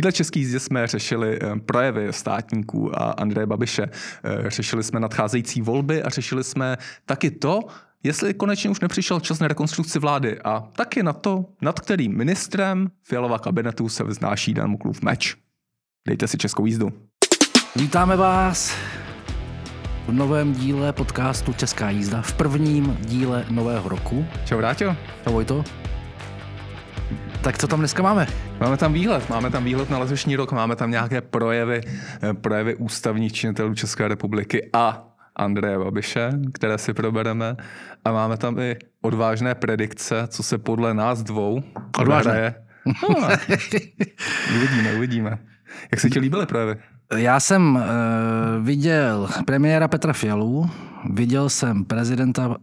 této české jízdě jsme řešili eh, projevy státníků a Andreje Babiše. Eh, řešili jsme nadcházející volby a řešili jsme taky to, jestli konečně už nepřišel čas na rekonstrukci vlády a taky na to, nad kterým ministrem Fialova kabinetu se vznáší Damoklův meč. Dejte si českou jízdu. Vítáme vás v novém díle podcastu Česká jízda, v prvním díle nového roku. Čau, Ráťo. Čau, Vojto. Tak co tam dneska máme? Máme tam výhled, máme tam výhled na letošní rok, máme tam nějaké projevy, eh, projevy ústavních činitelů České republiky a Andreje Babiše, které si probereme. A máme tam i odvážné predikce, co se podle nás dvou odvážné. No, uvidíme, uvidíme. Jak se ti líbily projevy? Já jsem uh, viděl premiéra Petra Fialu, viděl jsem prezidenta uh,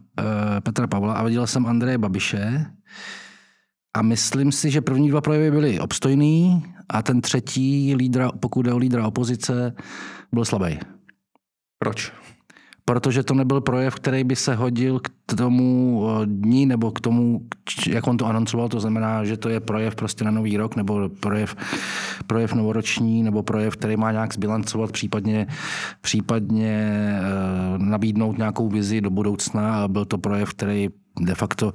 Petra Pavla a viděl jsem Andreje Babiše. A myslím si, že první dva projevy byly obstojný a ten třetí, lídra, pokud je o lídra opozice, byl slabý. Proč? Protože to nebyl projev, který by se hodil k tomu dní nebo k tomu, jak on to anoncoval, to znamená, že to je projev prostě na nový rok nebo projev, projev novoroční nebo projev, který má nějak zbilancovat, případně, případně e, nabídnout nějakou vizi do budoucna a byl to projev, který de facto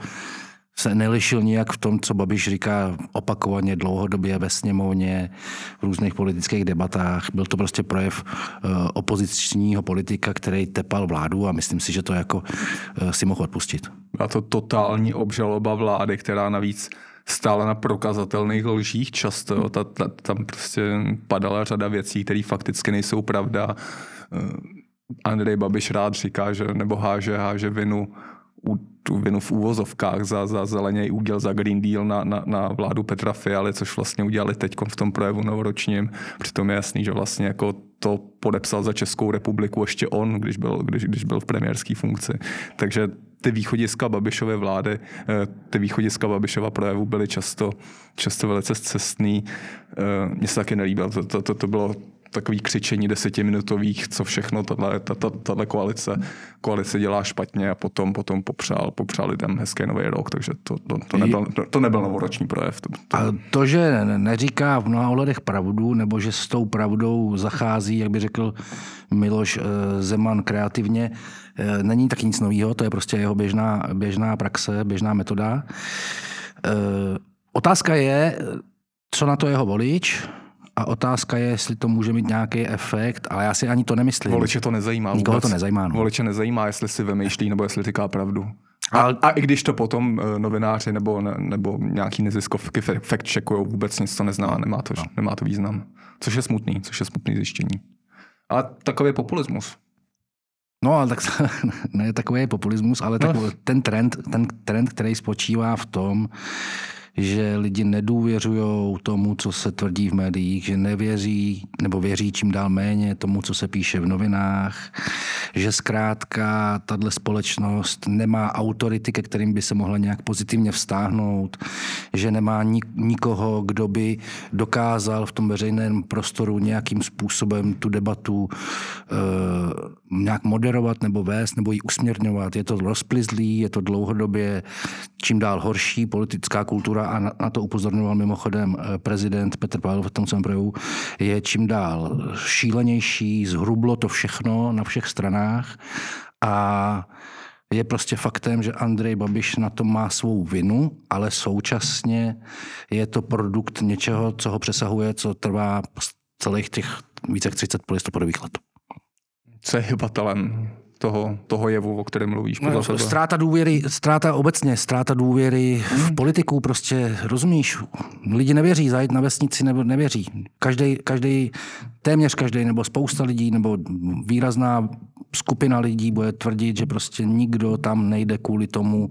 se nelišil nijak v tom, co Babiš říká opakovaně dlouhodobě ve sněmovně, v různých politických debatách. Byl to prostě projev eh, opozičního politika, který tepal vládu a myslím si, že to jako eh, si mohl odpustit. A to totální obžaloba vlády, která navíc stále na prokazatelných lžích často. Ta, ta, tam prostě padala řada věcí, které fakticky nejsou pravda. Eh, Andrej Babiš rád říká, že nebo háže, háže vinu tu vinu v úvozovkách za, za zelený úděl za Green Deal na, na, na vládu Petra Fialy, což vlastně udělali teď v tom projevu novoročním. Přitom je jasný, že vlastně jako to podepsal za Českou republiku ještě on, když byl, když, když byl v premiérské funkci. Takže ty východiska Babišové vlády, eh, ty východiska Babišova projevu byly často, často velice cestný. Eh, mně se taky nelíbilo. To, to, to, to bylo takový křičení desetiminutových, co všechno tato koalice, koalice dělá špatně a potom, potom popřál, popřál lidem hezký nový rok, takže to, to, to, nebyl, to nebyl novoroční projev. To, to... A to, že neříká v mnoha ohledech pravdu, nebo že s tou pravdou zachází, jak by řekl Miloš eh, Zeman kreativně, eh, není tak nic nového, to je prostě jeho běžná, běžná praxe, běžná metoda. Eh, otázka je, co na to jeho volič, a otázka je, jestli to může mít nějaký efekt, ale já si ani to nemyslím. Voliče to nezajímá. Nikoho vůbec. to nezajímá. No. Voliče nezajímá, jestli si vymýšlí nebo jestli říká pravdu. A, a i když to potom eh, novináři nebo, nebo nějaký neziskovky fact checkují, vůbec nic to nezná, nemá to, no. nemá to význam. Což je smutný, což je smutný zjištění. A takový populismus. No, ale tak ne takový populismus, ale no. tak, ten, trend, ten trend, který spočívá v tom, že lidi nedůvěřují tomu, co se tvrdí v médiích, že nevěří nebo věří čím dál méně tomu, co se píše v novinách, že zkrátka tahle společnost nemá autority, ke kterým by se mohla nějak pozitivně vztáhnout, že nemá nikoho, kdo by dokázal v tom veřejném prostoru nějakým způsobem tu debatu uh, nějak moderovat nebo vést nebo ji usměrňovat. Je to rozplizlý, je to dlouhodobě čím dál horší politická kultura a na, to upozorňoval mimochodem eh, prezident Petr Pavel v tom svém projevu, je čím dál šílenější, zhrublo to všechno na všech stranách a je prostě faktem, že Andrej Babiš na tom má svou vinu, ale současně je to produkt něčeho, co ho přesahuje, co trvá celých těch více jak 30 polistopadových let. Co je hybatelem toho, toho jevu, o kterém mluvíš. No, ztráta důvěry, ztráta obecně, ztráta důvěry hmm. v politiku, prostě rozumíš, lidi nevěří, zajít na vesnici nebo nevěří. Každý, každý, téměř každý, nebo spousta lidí, nebo výrazná skupina lidí bude tvrdit, že prostě nikdo tam nejde kvůli tomu,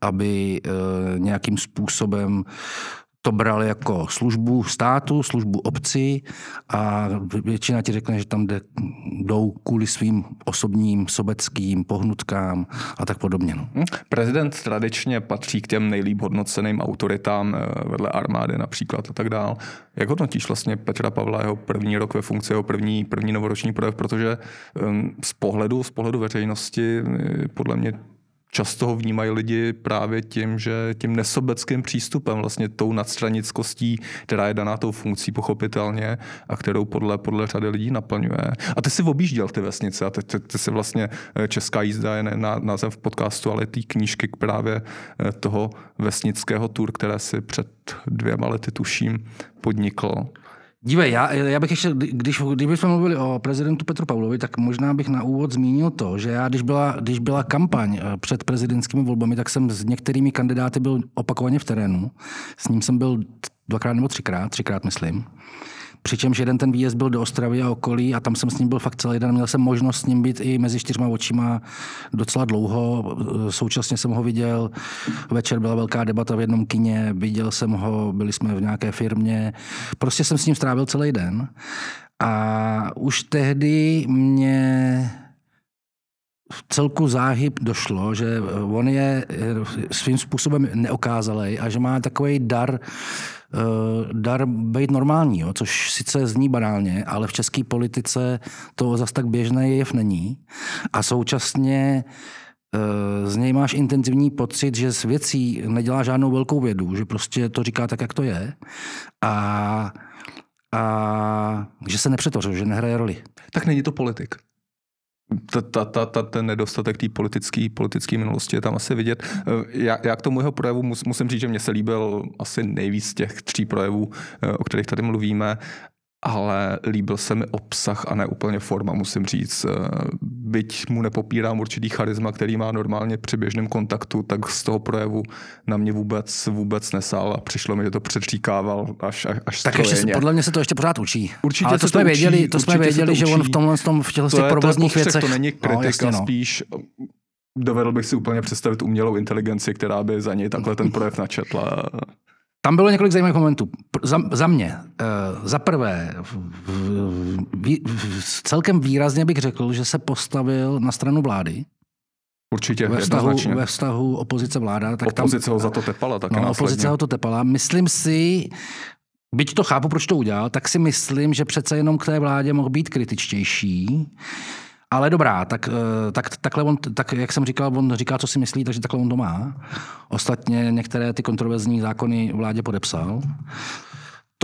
aby e, nějakým způsobem to bral jako službu státu, službu obci a většina ti řekne, že tam jde, jdou kvůli svým osobním sobeckým pohnutkám a tak podobně. No. Hm? Prezident tradičně patří k těm nejlíp hodnoceným autoritám eh, vedle armády například a tak dál. Jak hodnotíš vlastně Petra Pavla jeho první rok ve funkci, jeho první, první novoroční projev, protože um, z pohledu, z pohledu veřejnosti podle mě často ho vnímají lidi právě tím, že tím nesobeckým přístupem, vlastně tou nadstranickostí, která je daná tou funkcí pochopitelně a kterou podle, podle řady lidí naplňuje. A ty si objížděl ty vesnice a ty, ty, ty si vlastně eh, Česká jízda je na, název podcastu, ale ty knížky právě eh, toho vesnického tur, které si před dvěma lety tuším podnikl. Dívej, já, já bych ještě, když, kdybychom mluvili o prezidentu Petru Pavlovi, tak možná bych na úvod zmínil to, že já, když byla, když byla kampaň eh, před prezidentskými volbami, tak jsem s některými kandidáty byl opakovaně v terénu. S ním jsem byl dvakrát nebo třikrát, třikrát myslím. Přičemž jeden ten výjezd byl do Ostravy a okolí a tam jsem s ním byl fakt celý den. Měl jsem možnost s ním být i mezi čtyřma očima docela dlouho. Současně jsem ho viděl. Večer byla velká debata v jednom kině, viděl jsem ho, byli jsme v nějaké firmě. Prostě jsem s ním strávil celý den. A už tehdy mě v celku záhyb došlo, že on je svým způsobem neokázalej a že má takový dar dar být normální, jo, což sice zní banálně, ale v české politice to zas tak běžné jev není. A současně eh, z něj máš intenzivní pocit, že s věcí nedělá žádnou velkou vědu, že prostě to říká tak, jak to je. A, a že se nepřetvořil, že nehraje roli. Tak není to politik ta, ta, ta, ta, ten nedostatek té politické politický minulosti je tam asi vidět. Eh, já, já k tomu jeho projevu mus, musím říct, že mně se líbil asi nejvíc těch tří projevů, eh, o kterých tady mluvíme ale líbil se mi obsah a ne úplně forma, musím říct. Eh, byť mu nepopírám určitý charisma, který má normálně při běžném kontaktu, tak z toho projevu na mě vůbec, vůbec nesál a přišlo mi, že to předříkával až, až Tak ještě podle mě se to ještě pořád učí. Určitě ale to jsme to věděli, učí, to jsme věděli, že on v tomhle tom, v těchto těch provozních to je věcech... To není no, kritika, no, jasně, no. spíš dovedl bych si úplně představit umělou inteligenci, která by za něj takhle ten projev načetla. Tam bylo několik zajímavých momentů. Za, za mě, uh, za prvé, v, v, v, celkem výrazně bych řekl, že se postavil na stranu vlády. Určitě, ve vztahu, ve vztahu opozice vláda. Tak opozice tam, ho za to tepala taky no, opozice ho to tepala. Myslím si, byť to chápu, proč to udělal, tak si myslím, že přece jenom k té vládě mohl být kritičtější. Ale dobrá, tak, eh, tak, takhle on, tak jak jsem říkal, on říká, co si myslí, takže takhle on to má. Ostatně některé ty kontroverzní zákony vládě podepsal.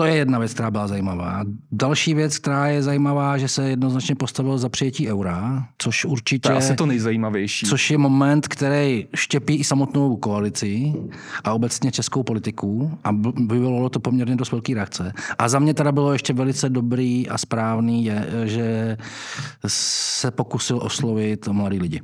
To je jedna věc, která byla zajímavá. Další věc, která je zajímavá, že se jednoznačně postavil za přijetí eura, což určitě... To je asi to nejzajímavější. Což je moment, který štěpí i samotnou koalici a obecně českou politiku a vyvolalo to poměrně dost velký reakce. A za mě teda bylo ještě velice dobrý a správný, je, že se pokusil oslovit mladý lidi.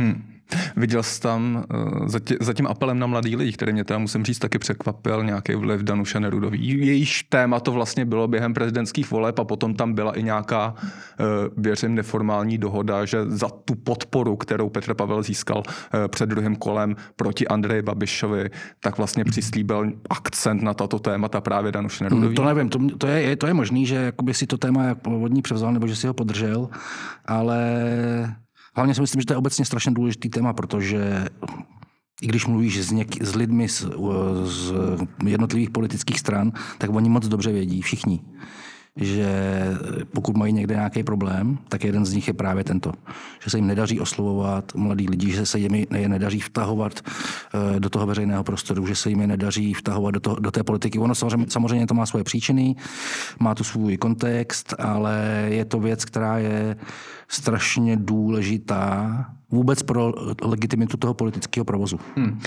Hmm. Viděl jsi tam uh, za, tím apelem na mladý lidi, který mě teda musím říct taky překvapil, nějaký vliv Danuše Nerudový. Jejíž téma to vlastně bylo během prezidentských voleb a potom tam byla i nějaká, uh, věřím, neformální dohoda, že za tu podporu, kterou Petr Pavel získal uh, před druhým kolem proti Andreji Babišovi, tak vlastně přislíbil akcent na tato témata právě Danuše Nerudový. Hmm, to nevím, to, to, je, to je možný, že jakoby si to téma jak vodní převzal nebo že si ho podržel, ale Hlavně si myslím, že to je obecně strašně důležitý téma, protože i když mluvíš s, něk- s lidmi z, z jednotlivých politických stran, tak oni moc dobře vědí, všichni, že pokud mají někde nějaký problém, tak jeden z nich je právě tento. Že se jim nedaří oslovovat mladí lidi, že se jim je nedaří vtahovat eh, do toho veřejného prostoru, že se jim je nedaří vtahovat do, toho, do té politiky. Ono samozřejmě, samozřejmě to má svoje příčiny, má tu svůj kontext, ale je to věc, která je strašně důležitá vůbec pro legitimitu toho politického provozu. Hmm.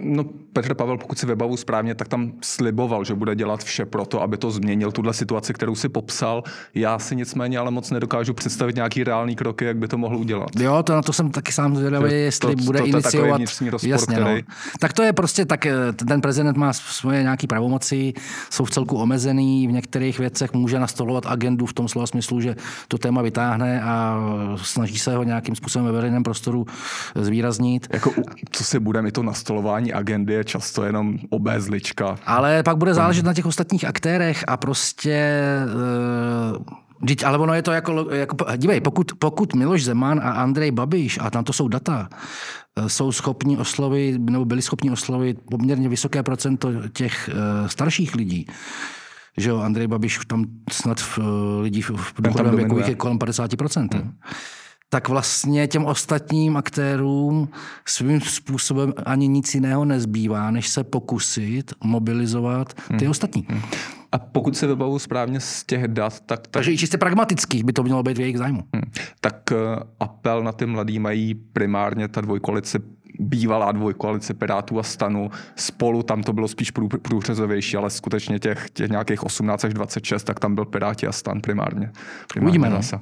No, Petr Pavel, pokud si vybavu správně, tak tam sliboval, že bude dělat vše pro to, aby to změnil, tuhle situaci, kterou si popsal. Já si nicméně ale moc nedokážu představit nějaký reálný kroky, jak by to mohl udělat. Jo, to na to jsem taky sám zvědavý, jestli to, bude to, to, iniciovat. Rozpor, Jasně, no. který... no. Tak to je prostě tak, eh, ten prezident má svoje nějaké pravomoci, jsou v celku omezený, v některých věcech může nastolovat agendu v tom slova smyslu, že to téma vytáhne a snaží se ho nějakým způsobem ve veřejném prostoru zvýraznit. Jako, co si bude, mi to nastolování agendy je často jenom obézlička. Ale pak bude záležet na těch ostatních aktérech a prostě uh, ale ono je to jako, jako dívej, pokud, pokud Miloš Zeman a Andrej Babiš, a tam to jsou data, eh, jsou schopni oslovit, nebo byli schopni oslovit poměrně vysoké procento těch uh, starších lidí, že jo, Andrej Babiš tam snad v, lidí v, v důchodovém věku je kolem 50%. Hmm tak vlastně těm ostatním aktérům svým způsobem ani nic jiného nezbývá, než se pokusit mobilizovat ty hmm. ostatní. Hmm. A pokud se vybavu správně z těch dat, tak... tak... Takže i čistě pragmatický by to mělo být v jejich zájmu. Hmm. Tak uh, apel na ty mladý mají primárně ta dvojkoalice bývalá dvojkoalice Pirátů a stanu. Spolu tam to bylo spíš průřezovější, ale skutečně těch, těch nějakých 18 až 26, tak tam byl Piráti a stan primárně. primárně Uvidíme, no.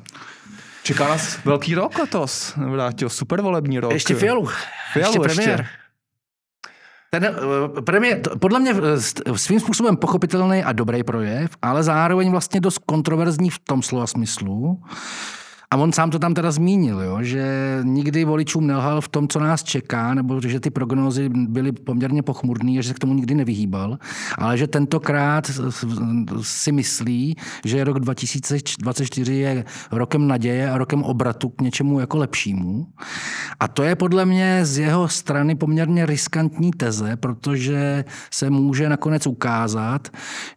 Čeká nás velký rok letos, vrátil super volební rok. Ještě Fialu. Fialu ještě premiér. Ještě. Ten uh, premiér, podle mě uh, svým způsobem pochopitelný a dobrý projev, ale zároveň vlastně dost kontroverzní v tom slova smyslu. A on sám to tam teda zmínil, jo, že nikdy voličům nelhal v tom, co nás čeká, nebo že ty prognózy byly poměrně pochmurné a že se k tomu nikdy nevyhýbal, ale že tentokrát si myslí, že rok 2024 je rokem naděje a rokem obratu k něčemu jako lepšímu. A to je podle mě z jeho strany poměrně riskantní teze, protože se může nakonec ukázat,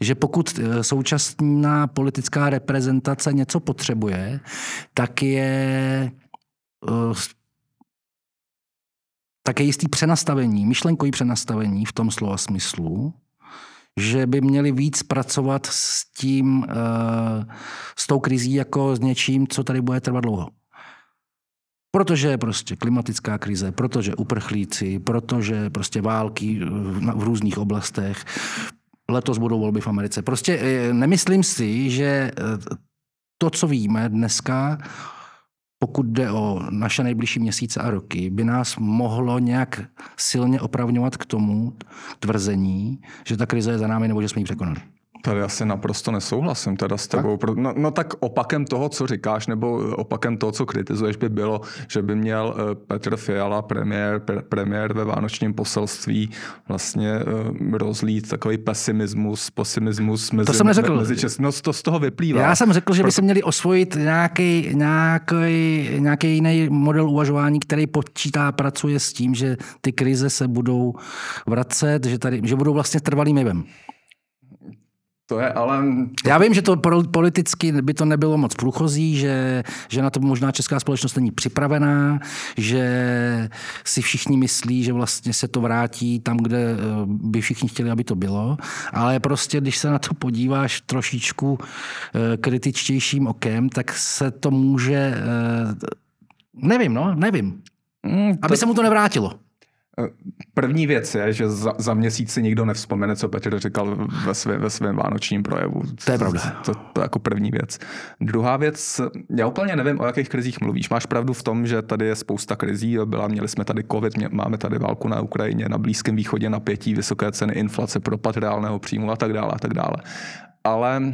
že pokud eh, současná politická reprezentace něco potřebuje, tak tak je uh, také jistý přenastavení, myšlenkový přenastavení v tom slova smyslu, že by měli víc pracovat s tím, uh, s tou krizí jako s něčím, co tady bude trvat dlouho. Protože je prostě klimatická krize, protože uprchlíci, protože prostě války v různých oblastech, letos budou volby v Americe. Prostě nemyslím si, že to, co víme dneska, pokud jde o naše nejbližší měsíce a roky, by nás mohlo nějak silně opravňovat k tomu tvrzení, že ta krize je za námi nebo že jsme ji překonali. Tady asi naprosto nesouhlasím teda s tebou. Tak? No, no tak opakem toho, co říkáš, nebo opakem toho, co kritizuješ, by bylo, že by měl eh, Petr Fiala, premiér, pre, premiér ve Vánočním poselství, vlastně uh, rozlít takový pesimismus, pesimismus mezi, to jsem neřekl. mezi čes... No to z toho vyplývá. Já jsem řekl, že by se měli osvojit nějaký, nějaký, nějaký jiný model uvažování, který počítá, pracuje s tím, že ty krize se budou vracet, že, tady, že budou vlastně trvalým jevem. To je ale... Já vím, že to politicky by to nebylo moc průchozí, že, že na to možná česká společnost není připravená, že si všichni myslí, že vlastně se to vrátí tam, kde eh, by všichni chtěli, aby to bylo. Ale prostě, když se na to podíváš trošičku eh, kritičtějším okem, tak se to může... Eh, nevím, no, nevím. Mm, to... Aby se mu to nevrátilo. První věc je, že za, za měsíc si nikdo nevzpomene, co Petr říkal ve, svém, ve svém vánočním projevu. To je pravda. To, to, to jako první věc. Druhá věc, já úplně nevím, o jakých krizích mluvíš. Máš pravdu v tom, že tady je spousta krizí. Byla, měli jsme tady covid, mě, máme tady válku na Ukrajině, na Blízkém východě napětí, vysoké ceny, inflace, propad reálného příjmu a tak dále a tak dále. Ale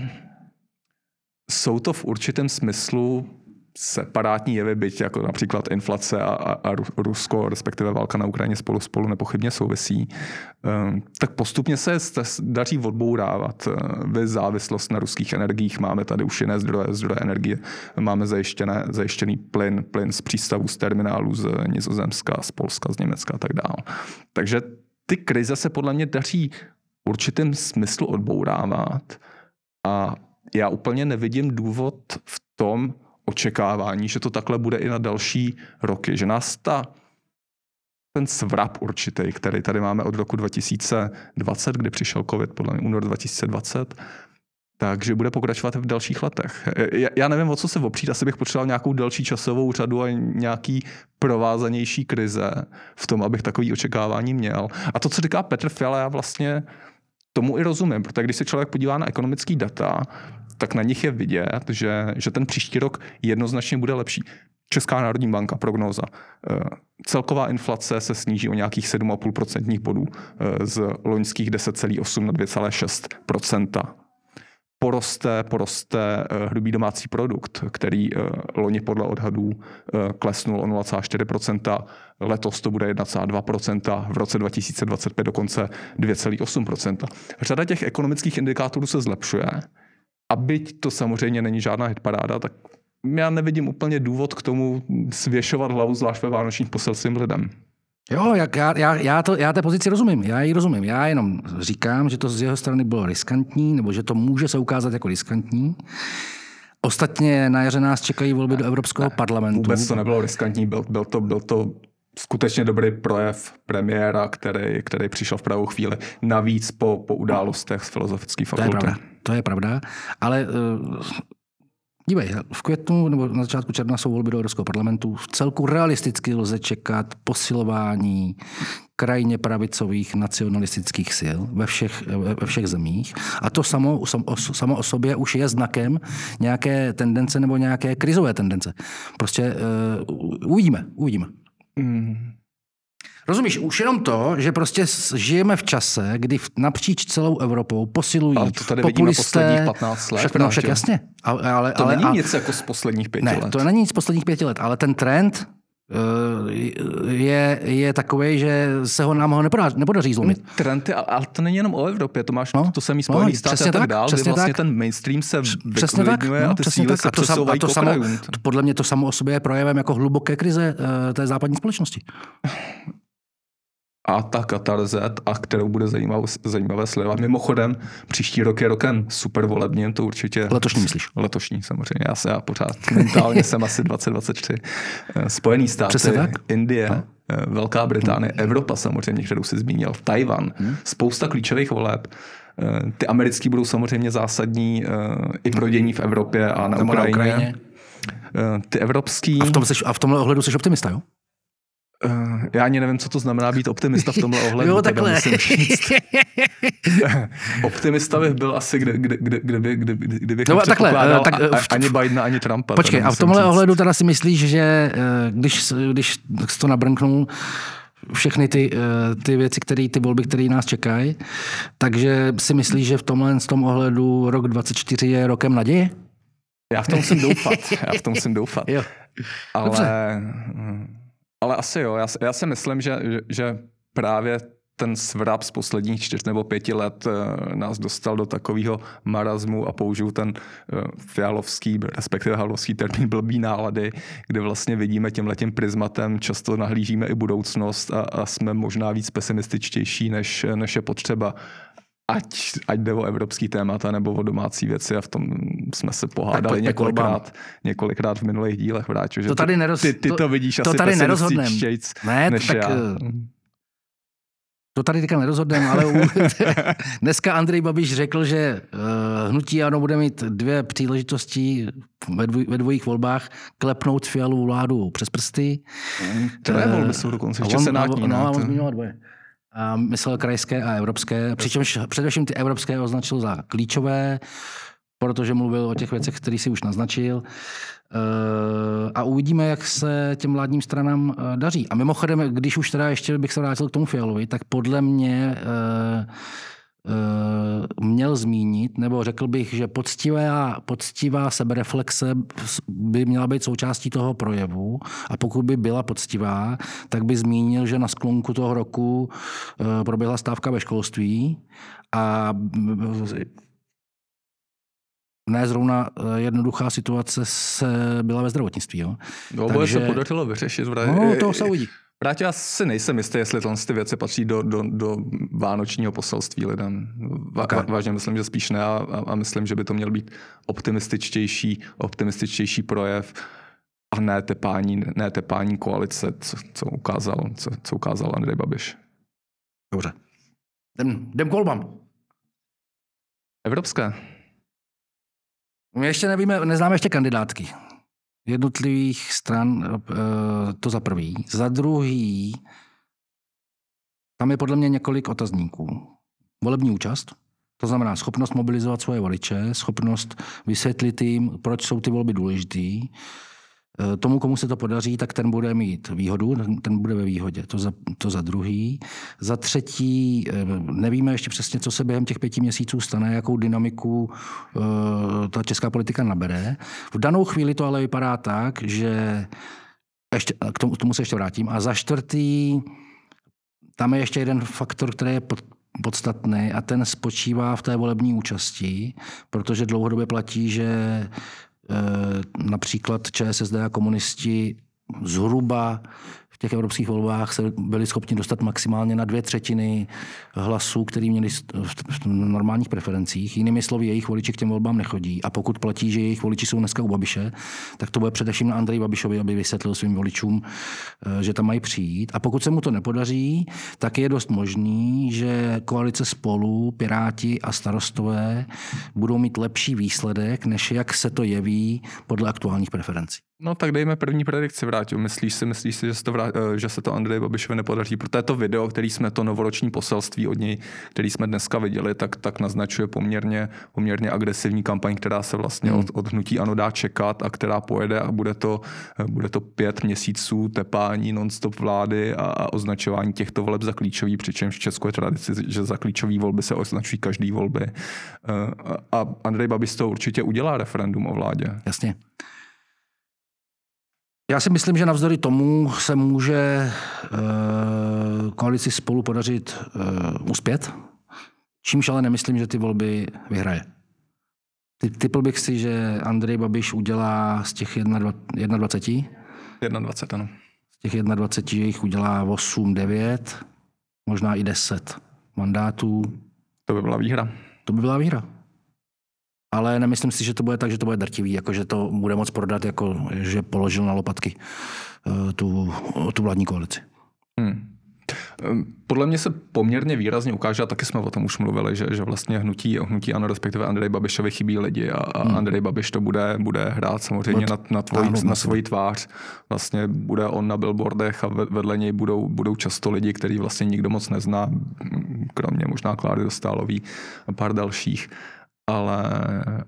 jsou to v určitém smyslu separátní jevy, byť jako například inflace a, a, a Rusko, respektive válka na Ukrajině spolu spolu nepochybně souvisí, um, tak postupně se daří odbourávat. Vy závislost na ruských energiích, máme tady už jiné zdroje, zdroje energie, máme zajištěné, zajištěný plyn, plyn z přístavů, z terminálů z Nizozemska, z Polska, z Německa a tak dále. Takže ty krize se podle mě daří určitým smyslu odbourávat a já úplně nevidím důvod v tom, očekávání, že to takhle bude i na další roky, že nás ta ten svrap určitý, který tady máme od roku 2020, kdy přišel COVID, podle mě únor 2020, takže bude pokračovat v dalších letech. Já nevím, o co se opřít, asi bych potřeboval nějakou další časovou řadu a nějaký provázanější krize v tom, abych takový očekávání měl. A to, co říká Petr Fiala, já vlastně tomu i rozumím, protože když se člověk podívá na ekonomické data, tak na nich je vidět, že, že ten příští rok jednoznačně bude lepší. Česká národní banka, prognóza. Eh, celková inflace se sníží o nějakých 7,5% bodů eh, z loňských 10,8 na 2,6% poroste, poroste eh, hrubý domácí produkt, který loni podle odhadů klesnul o 0,4%, letos to bude 1,2%, v roce 2025 dokonce 2,8%. Řada těch ekonomických indikátorů se zlepšuje, a byť to samozřejmě není žádná hitparáda, tak já nevidím úplně důvod k tomu svěšovat hlavu zvlášť ve vánočních poselstvím lidem. Jo, jak já, já, já, to, já té pozici rozumím, já ji rozumím. Já jenom říkám, že to z jeho strany bylo riskantní, nebo že to může se ukázat jako riskantní. Ostatně na jaře nás čekají volby do Evropského parlamentu. Vůbec to nebylo riskantní, byl, byl, to, byl to skutečně dobrý projev premiéra, který, který přišel v pravou chvíli. Navíc po, po událostech z filozofické fakulty. To je pravda, to je pravda. Ale uh, dívej, v květnu nebo na začátku června jsou volby do Evropského parlamentu. V celku realisticky lze čekat posilování krajně pravicových nacionalistických sil ve všech, ve všech zemích. A to samo, samo o sobě už je znakem nějaké tendence nebo nějaké krizové tendence. Prostě uh, uvidíme, uvidíme. Mm. Rozumíš, už jenom to, že prostě žijeme v čase, kdy napříč celou Evropou posilují ale to tady populisté. posledních 15 let. Však, no, však jasně. Ale, ale, to ale, není a, nic jako z posledních pěti ne, let. to není nic z posledních pěti let, ale ten trend je, je takový, že se ho nám ho nepodaří, nepodaří zlomit. Trend je, ale to není jenom o Evropě, to máš no, to samý Spojený no, státy a tak, tak dál, kdy vlastně tak. ten mainstream se přesně tak, no, a ty přesně síly tak. se a to, sam, a to samo, podle mě to samo o sobě je projevem jako hluboké krize uh, té západní společnosti a ta katarze, a kterou bude zajímavé, zajímavé sledovat. Mimochodem, příští rok je rokem super volebním, to určitě... Letošní myslíš? Letošní samozřejmě, já se já pořád mentálně jsem asi 2023. Eh, Spojený státy, Indie, no. Eh, Velká Británie, hmm. Evropa samozřejmě, kterou si zmínil, Tajvan, hmm. spousta klíčových voleb. Eh, ty americký budou samozřejmě zásadní i pro dění v Evropě a na Ukrajině. Na Ukrajině. Ty evropský... A v, tom seš, a v tomhle ohledu jsi optimista, jo? Uh, já ani nevím, co to znamená být optimista v tomhle ohledu. jo, takhle. optimista bych byl asi, kde, kde, kde, kde, by, kde, kde bych no, takhle, uh, tak, uh, ani Bidena, ani Trumpa. Počkej, a v tomhle říct. ohledu teda si myslíš, že když, když to nabrnknul, všechny ty, ty věci, které ty volby, které nás čekají, takže si myslíš, že v tomhle z tom ohledu rok 24 je rokem naděje? Já v tom musím doufat. Já v tom musím doufat. jo. Ale... Dobře. Ale asi jo, já, já si myslím, že, že, právě ten svrap z posledních čtyř nebo pěti let uh, nás dostal do takového marazmu a použiju ten uh, fialovský, respektive halovský termín blbý nálady, kde vlastně vidíme tím letím prismatem, často nahlížíme i budoucnost a, a jsme možná víc pesimističtější, než, než je potřeba ať, ať jde o evropský témata nebo o domácí věci a v tom jsme se pohádali několikrát, několikrát v minulých dílech vrátil. To tady neroz... ty, ty to, to vidíš to asi tady nerozhodneme. Ne, než tak, já. Eh, to tady teďka nerozhodneme, ale u... dneska Andrej Babiš řekl, že uh, hnutí ano bude mít dvě příležitosti ve, dvoj, ve dvojích volbách klepnout fialovou vládu přes prsty. Které uh, volby jsou dokonce ještě senátní. No, no, on zmiňoval dvoje myslel krajské a evropské, přičemž především ty evropské označil za klíčové, protože mluvil o těch věcech, které si už naznačil. Eh, a uvidíme, jak se těm vládním stranám eh, daří. A mimochodem, když už teda ještě bych se vrátil k tomu Fialovi, tak podle mě Eh, měl zmínit, nebo řekl bych, že poctivá, poctivá sebereflexe by měla být součástí toho projevu a pokud by byla poctivá, tak by zmínil, že na sklonku toho roku eh, proběhla stávka ve školství a ne zrovna eh, jednoduchá situace se byla ve zdravotnictví. Jo. No, Takže... se podařilo vyřešit. No, to se uvidí. Vrátě, já si nejsem jistý, jestli tohle ty věci patří do, do, do vánočního poselství lidem. Va, okay. Vážně myslím, že spíš ne a, a myslím, že by to měl být optimističtější, optimističtější projev a ne tepání, ne tepání koalice, co, co, ukázal, co, co ukázal Andrej Babiš. Dobře. Jdem, jdem kolbám. Evropské. My ještě nevíme, neznáme ještě kandidátky jednotlivých stran, eh, to za prvý. Za druhý, tam je podle mě několik otazníků. Volební účast, to znamená schopnost mobilizovat svoje voliče, schopnost vysvětlit jim, proč jsou ty volby důležité, Eh, tomu, komu se to podaří, tak ten bude mít výhodu, ten bude ve výhodě. To za, to za druhý. Za třetí, eh, nevíme ještě přesně, co se během těch pěti měsíců stane, jakou dynamiku eh, ta česká politika nabere. V danou chvíli to ale vypadá tak, že ještě, k, tomu, k tomu se ještě vrátím. A za čtvrtý, tam je ještě jeden faktor, který je pod, podstatný a ten spočívá v té volební účasti, protože dlouhodobě platí, že Eh, například ČSSD a komunisti zhruba těch evropských volbách se byli schopni dostat maximálně na dvě třetiny hlasů, který měli v normálních preferencích. Jinými slovy, jejich voliči k těm volbám nechodí. A pokud platí, že jejich voliči jsou dneska u Babiše, tak to bude především na Andrej Babišovi, aby vysvětlil svým voličům, eh, že tam mají přijít. A pokud se mu to nepodaří, tak je dost možný, že koalice spolu, Piráti a starostové budou mít lepší výsledek, než jak se to jeví podle aktuálních preferencí. No tak dejme první predikci, Vrátil. Myslíš si, myslíš si, že se to, vrát, eh, že se to Andrej Babišovi nepodaří? Protože to video, který jsme, to novoroční poselství od něj, který jsme dneska viděli, tak, tak naznačuje poměrně, poměrně agresivní kampaň, která se vlastně hmm. od, od hnutí ano dá čekat a která pojede a bude to, eh, bude to pět měsíců tepání non-stop vlády a, a označování těchto voleb za klíčový, přičemž v Česku je tradici, že za klíčové volby se označují každý volby. Eh, a Andrej Babiš to určitě udělá referendum o vládě. Jasně. Já si myslím, že navzdory tomu se může uh, koalici spolu podařit uh, uspět, čímž ale nemyslím, že ty volby vyhraje. Ty, typl bych si, že Andrej Babiš udělá z těch 21? 21, ano. Z těch 21, že jich udělá 8, 9, možná i 10 mandátů. To by byla výhra. To by byla výhra ale nemyslím si, že to bude tak, že to bude drtivý, jako že to bude moc prodat, jako že položil na lopatky eh, tu, tu vládní koalici. Hmm. Ehm, podle mě se poměrně výrazně ukáže, a taky jsme o tom už mluvili, že, že vlastně hnutí, hnutí ano, respektive Andrej Babišovi chybí lidi a, a hmm. Andrej Babiš to bude, bude hrát samozřejmě na, na, tvoj, ano, na svoji tvář. Vlastně bude on na billboardech a vedle něj budou, budou často lidi, který vlastně nikdo moc nezná, kromě možná Kláry Dostálový a pár dalších ale,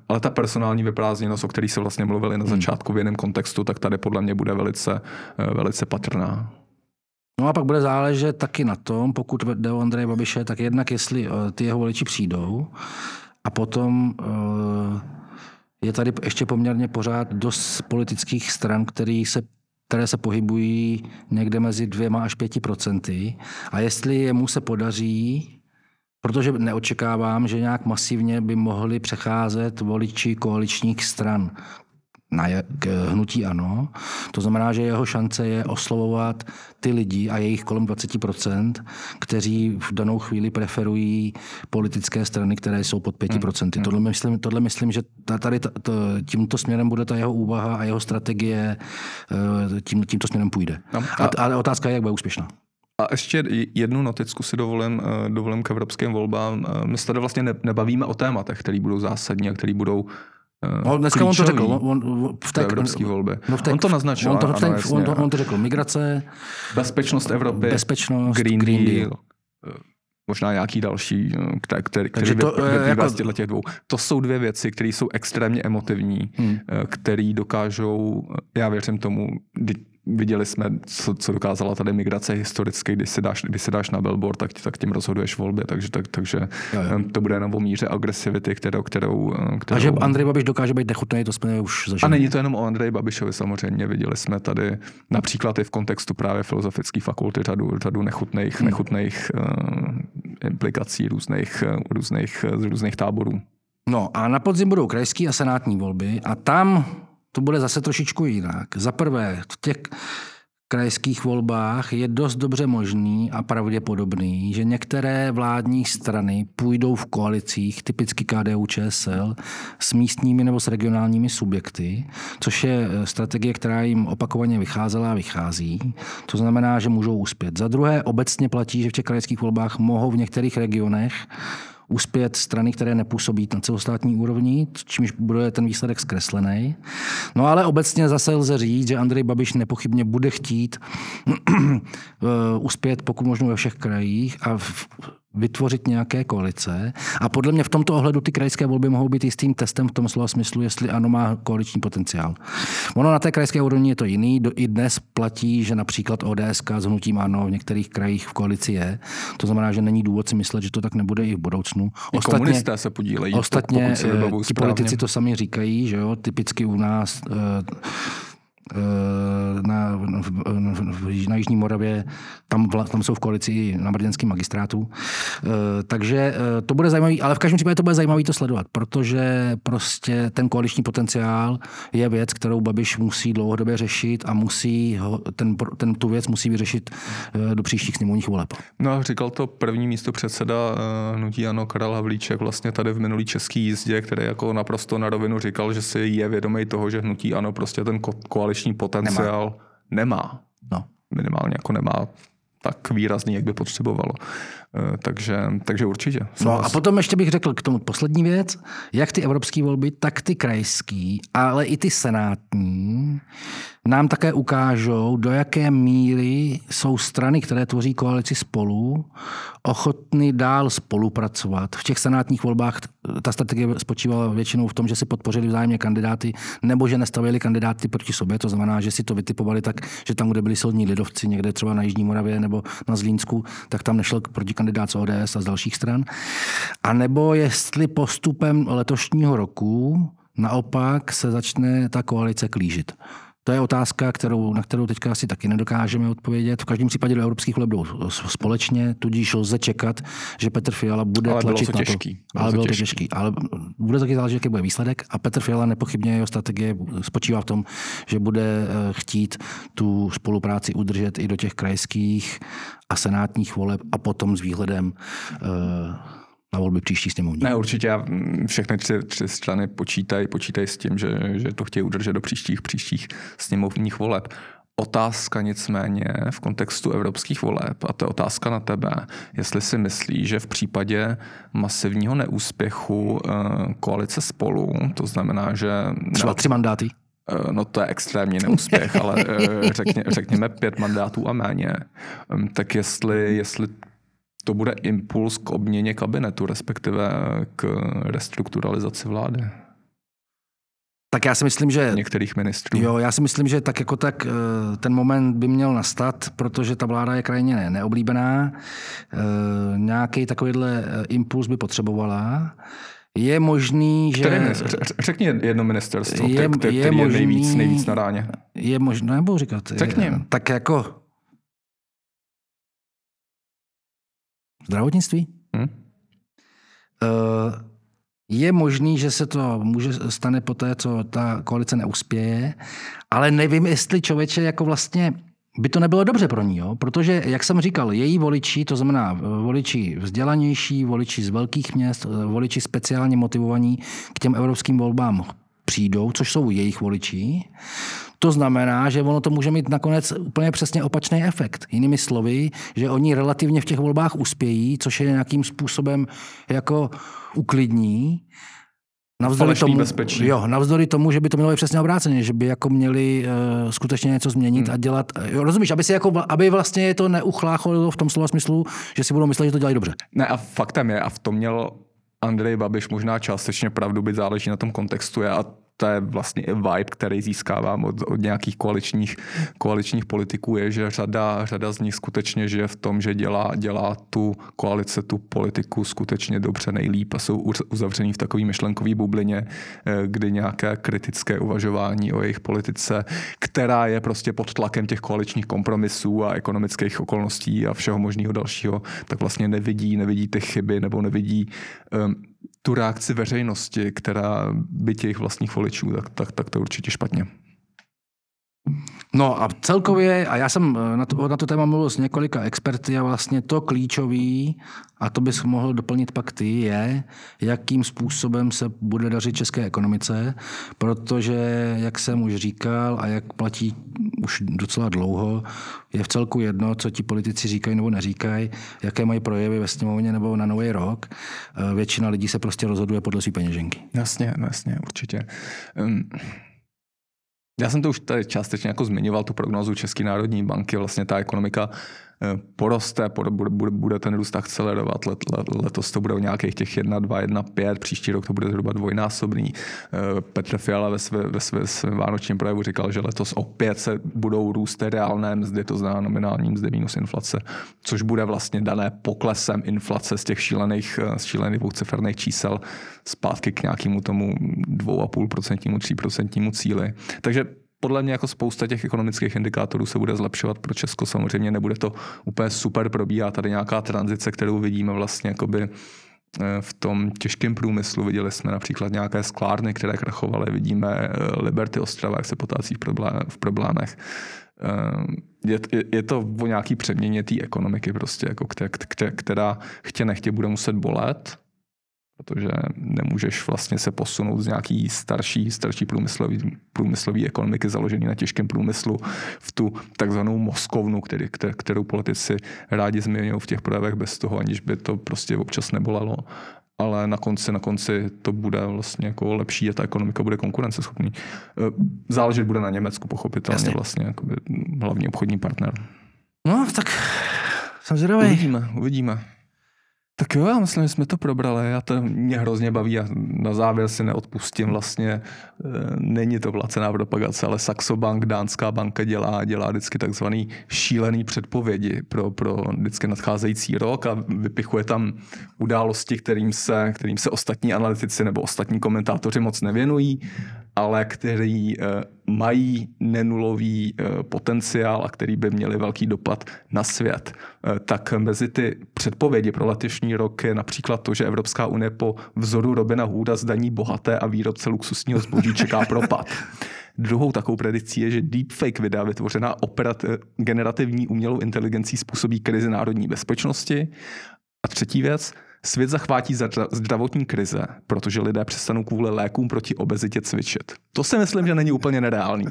ale ta personální vyprázdněnost, o které se vlastně mluvili na hmm. začátku v jiném kontextu, tak tady podle mě bude velice, eh, velice patrná. No a pak bude záležet taky na tom, pokud jde o Andreje Babiše, tak jednak jestli eh, ty jeho voliči přijdou a potom eh, je tady ještě poměrně pořád dost politických stran, který se které se pohybují někde mezi dvěma až pěti procenty. A jestli jemu se podaří Protože neočekávám, že nějak masivně by mohli přecházet voliči koaličních stran na k hnutí ano. To znamená, že jeho šance je oslovovat ty lidi a jejich kolem 20%, kteří v danou chvíli preferují politické strany, které jsou pod 5%. Hmm. Tohle, myslím, tohle myslím, že tady t, t, tímto směrem bude ta jeho úvaha a jeho strategie eh, tím, tímto směrem půjde. No, a, ale otázka je, jak bude úspěšná. A ještě jednu noticku si dovolím, eh, dovolím k evropským volbám. Eh, my se tady vlastně nebavíme o tématech, které budou zásadní a které budou eh, No, dneska on to řekl. On, v té evropské volby. No v té, on to naznačil. On to, ano, on, to, on to řekl. Migrace. Bezpečnost Evropy. Bezpečnost. Green, Green Deal. Deal možná nějaký další, který, který, který to, vyplývá jako... z těch dvou. To jsou dvě věci, které jsou extrémně emotivní, hmm. které dokážou, já věřím tomu, viděli jsme, co, co dokázala tady migrace historicky, když se dáš, když se dáš na billboard, tak, tak tím rozhoduješ volbě, takže, tak, takže jo, jo. to bude jenom o míře agresivity, kterou, kterou, kterou... A že Andrej Babiš dokáže být nechutný, to jsme už zažili. A není to jenom o Andrej Babišovi samozřejmě, viděli jsme tady například i v kontextu právě filozofické fakulty řadu, řadu nechutných, hmm. nechutných uh, implikací různých, různých, z různých táborů. No a na podzim budou krajské a senátní volby a tam to bude zase trošičku jinak. Za prvé, v těch krajských volbách je dost dobře možný a pravděpodobný, že některé vládní strany půjdou v koalicích, typicky KDU ČSL, s místními nebo s regionálními subjekty, což je eh, strategie, která jim opakovaně vycházela a vychází. To znamená, že můžou uspět. Za druhé, obecně platí, že v těch krajských volbách mohou v některých regionech uspět strany, které nepůsobí na celostátní úrovni, čímž bude ten výsledek zkreslený. No ale obecně zase lze říct, že Andrej Babiš nepochybně bude chtít eh, uspět pokud možno ve všech krajích a v vytvořit nějaké koalice. A podle mě v tomto ohledu ty krajské volby mohou být jistým testem v tom slova smyslu, jestli ano má koaliční potenciál. Ono na té krajské úrovni je to jiný. Do, I dnes platí, že například ODS s hnutím ano v některých krajích v koalici je. To znamená, že není důvod si myslet, že to tak nebude i v budoucnu. Ostatně, komunisté se podílejí. Ostatně eh, ti politici to sami říkají, že jo, typicky u nás Eh, na, v, na Jižní Moravě, tam, tam jsou v koalici na brněnském magistrátu. Eh, takže eh, to bude zajímavé, ale v každém případě to bude zajímavé to sledovat, protože prostě ten koaliční potenciál je věc, kterou Babiš musí dlouhodobě řešit a musí ho, ten, ten, tu věc musí vyřešit do příštích sněmovních voleb. No, říkal to první místo předseda hnutí Ano Karel Havlíček vlastně tady v minulý český jízdě, který jako naprosto na rovinu říkal, že si je vědomý toho, že hnutí Ano prostě ten koaliční koaliční potenciál nemá. nemá. No. Minimálně jako nemá tak výrazný, jak by potřebovalo. Eh, takže, takže určitě. No a potom ještě bych řekl k tomu poslední věc. Jak ty evropské volby, tak ty krajský, ale i ty senátní nám také ukážou, do jaké míry jsou strany, které tvoří koalici spolu, ochotny dál spolupracovat. V těch senátních volbách ta strategie spočívala většinou v tom, že si podpořili vzájemně kandidáty nebo že nestavili kandidáty proti sobě. To znamená, že si to vytipovali tak, že tam, kde byli silní lidovci, někde třeba na Jižní Moravě nebo na Zlínsku, tak tam nešel proti kandidát z ODS a z dalších stran. A nebo jestli postupem letošního roku naopak se začne ta koalice klížit. To je otázka, kterou, na kterou teďka asi taky nedokážeme odpovědět. V každém případě do evropských voleb jdou společně, tudíž lze čekat, že Petr Fiala bude ale tlačit bylo to na to. těžký. Bylo ale bylo to těžký. Ale bude taky záležet, jaký bude výsledek. A Petr Fiala nepochybně jeho strategie spočívá v tom, že bude eh, chtít tu spolupráci udržet i do těch krajských a senátních voleb a potom s výhledem uh, na volby příští sněmovní. Ne, určitě. Všechny tři, tři strany počítají, počítají s tím, že, že to chtějí udržet do příštích, příštích sněmovních voleb. Otázka nicméně v kontextu evropských voleb, a to je otázka na tebe, jestli si myslíš, že v případě masivního neúspěchu eh, koalice spolu, to znamená, že... Třeba tři mandáty? Eh, no to je extrémní neúspěch, ale eh, řekně, řekněme pět mandátů a méně. Tak jestli, jestli to bude impuls k obměně kabinetu, respektive k restrukturalizaci vlády. Tak já si myslím, že... Některých ministrů. Jo, já si myslím, že tak jako tak eh, ten moment by měl nastat, protože ta vláda je krajně ne, neoblíbená. Eh, nějaký takovýhle eh, impuls by potřebovala. Je možný, že... Který Řekni jedno ministerstvo, je, který je, možný, je nejvíc, nejvíc na ráně. Je možné, nebo říkat. Řekni. Tak jako Zdravotnictví? Hmm? Je možný, že se to může stane po té, co ta koalice neuspěje, ale nevím, jestli člověče jako vlastně by to nebylo dobře pro ní, jo? protože, jak jsem říkal, její voliči, to znamená voliči vzdělanější, voliči z velkých měst, voliči speciálně motivovaní k těm evropským volbám přijdou, což jsou jejich voliči, to znamená, že ono to může mít nakonec úplně přesně opačný efekt. Jinými slovy, že oni relativně v těch volbách uspějí, což je nějakým způsobem jako uklidní, Navzdory tomu, bezpečí. jo, navzdory tomu, že by to mělo být přesně obráceně, že by jako měli uh, skutečně něco změnit hmm. a dělat. Jo, rozumíš, aby, si jako, aby vlastně to neuchlácholilo v tom slova smyslu, že si budou myslet, že to dělají dobře. Ne, a faktem je, a v tom měl Andrej Babiš možná částečně pravdu, byť záleží na tom kontextu. Já to je vlastně vibe, který získávám od, od nějakých koaličních, koaličních politiků, je, že řada, řada z nich skutečně žije v tom, že dělá, dělá tu koalice, tu politiku skutečně dobře nejlíp a jsou uzavření v takové myšlenkové bublině, eh, kdy nějaké kritické uvažování o jejich politice, která je prostě pod tlakem těch koaličních kompromisů a ekonomických okolností a všeho možného dalšího, tak vlastně nevidí, nevidí ty chyby nebo nevidí um, tu reakci veřejnosti, která by těch vlastních voličů, tak, tak, tak to určitě špatně. No a celkově, a já jsem eh, na to, na to téma mluvil s několika experty a vlastně to klíčový, a to bys mohl doplnit pak ty, je, jakým způsobem se bude dařit české ekonomice, protože, jak jsem už říkal a jak platí už docela dlouho, je v celku jedno, co ti politici říkají nebo neříkají, jaké mají projevy ve sněmovně nebo na nový rok. Eh, většina lidí se prostě rozhoduje podle své peněženky. Jasně, jasně, určitě. Um... Já jsem to už tady částečně jako zmiňoval, tu prognozu České národní banky, vlastně ta ekonomika poroste, bude, ten růst akcelerovat. Let, let, letos to bude o nějakých těch 1, 2, 1, 5, příští rok to bude zhruba dvojnásobný. Eh, Petr Fiala ve, své, ve své, svém vánočním projevu říkal, že letos opět se budou růst reálné mzdy, to znamená nominální mzdy minus inflace, což bude vlastně dané poklesem inflace z těch šílených, eh, z šílených dvouciferných čísel zpátky k nějakému tomu 2,5%, 3% cíli. Takže podle mě jako spousta těch ekonomických indikátorů se bude zlepšovat pro Česko. Samozřejmě nebude to úplně super, probíhá tady nějaká tranzice, kterou vidíme vlastně jakoby eh, v tom těžkém průmyslu. Viděli jsme například nějaké sklárny, které krachovaly. Vidíme eh, Liberty Ostrava, jak se potácí v problémech. Eh, je, je to o nějaký přeměně té ekonomiky, prostě, jako která, která chtě nechtě bude muset bolet protože nemůžeš vlastně se posunout z nějaký starší, starší průmyslový, průmyslový ekonomiky založený na těžkém průmyslu v tu takzvanou moskovnu, který, kterou politici rádi změňují v těch projevech bez toho, aniž by to prostě občas nebolelo ale na konci, na konci to bude vlastně jako lepší a ta ekonomika bude konkurenceschopný. Eh, záležet bude na Německu, pochopitelně Jasně. vlastně hlavní obchodní partner. No, tak jsem zvědavý. Uvidíme, uvidíme. Tak jo, já myslím, že jsme to probrali a to mě hrozně baví a na závěr si neodpustím vlastně, e, není to placená propagace, ale Saxo Bank, dánská banka dělá, dělá vždycky takzvaný šílený předpovědi pro, pro vždycky nadcházející rok a vypichuje tam události, kterým se, kterým se ostatní analytici nebo ostatní komentátoři moc nevěnují ale který eh, mají nenulový eh, potenciál a který by měli velký dopad na svět. Eh, tak mezi ty předpovědi pro letošní rok je například to, že Evropská unie po vzoru Robina Hooda zdaní bohaté a výrobce luxusního zboží čeká propad. Druhou takovou predikcí je, že deepfake videa vytvořená operat- generativní umělou inteligencí způsobí krizi národní bezpečnosti. A třetí věc, Svět zachvátí zdravotní krize, protože lidé přestanou kvůli lékům proti obezitě cvičit. To si myslím, že není úplně nereálný.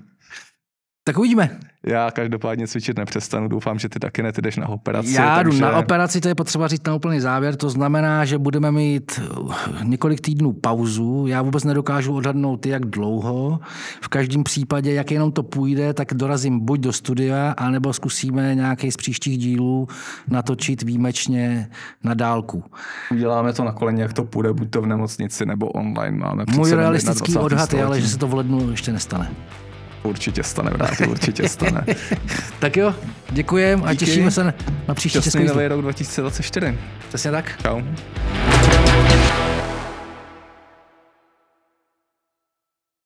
Tak uvidíme. Já každopádně cvičit nepřestanu, doufám, že ty taky ne, ty jdeš na operaci. Já jdu takže... na operaci, to je potřeba říct na úplný závěr, to znamená, že budeme mít uh, několik týdnů pauzu. Já vůbec nedokážu odhadnout, jak dlouho. V každém případě, jak jenom to půjde, tak dorazím buď do studia, anebo zkusíme nějaký z příštích dílů natočit výjimečně na dálku. Uděláme to na koleně, jak to půjde, buď to v nemocnici nebo online. Máme Můj realistický odhad je ale, že se to v lednu ještě nestane. Určitě stane, bráti, určitě stane. tak jo, děkujem a těšíme se na příští Český nový rok 2024. Přesně tak. Čau.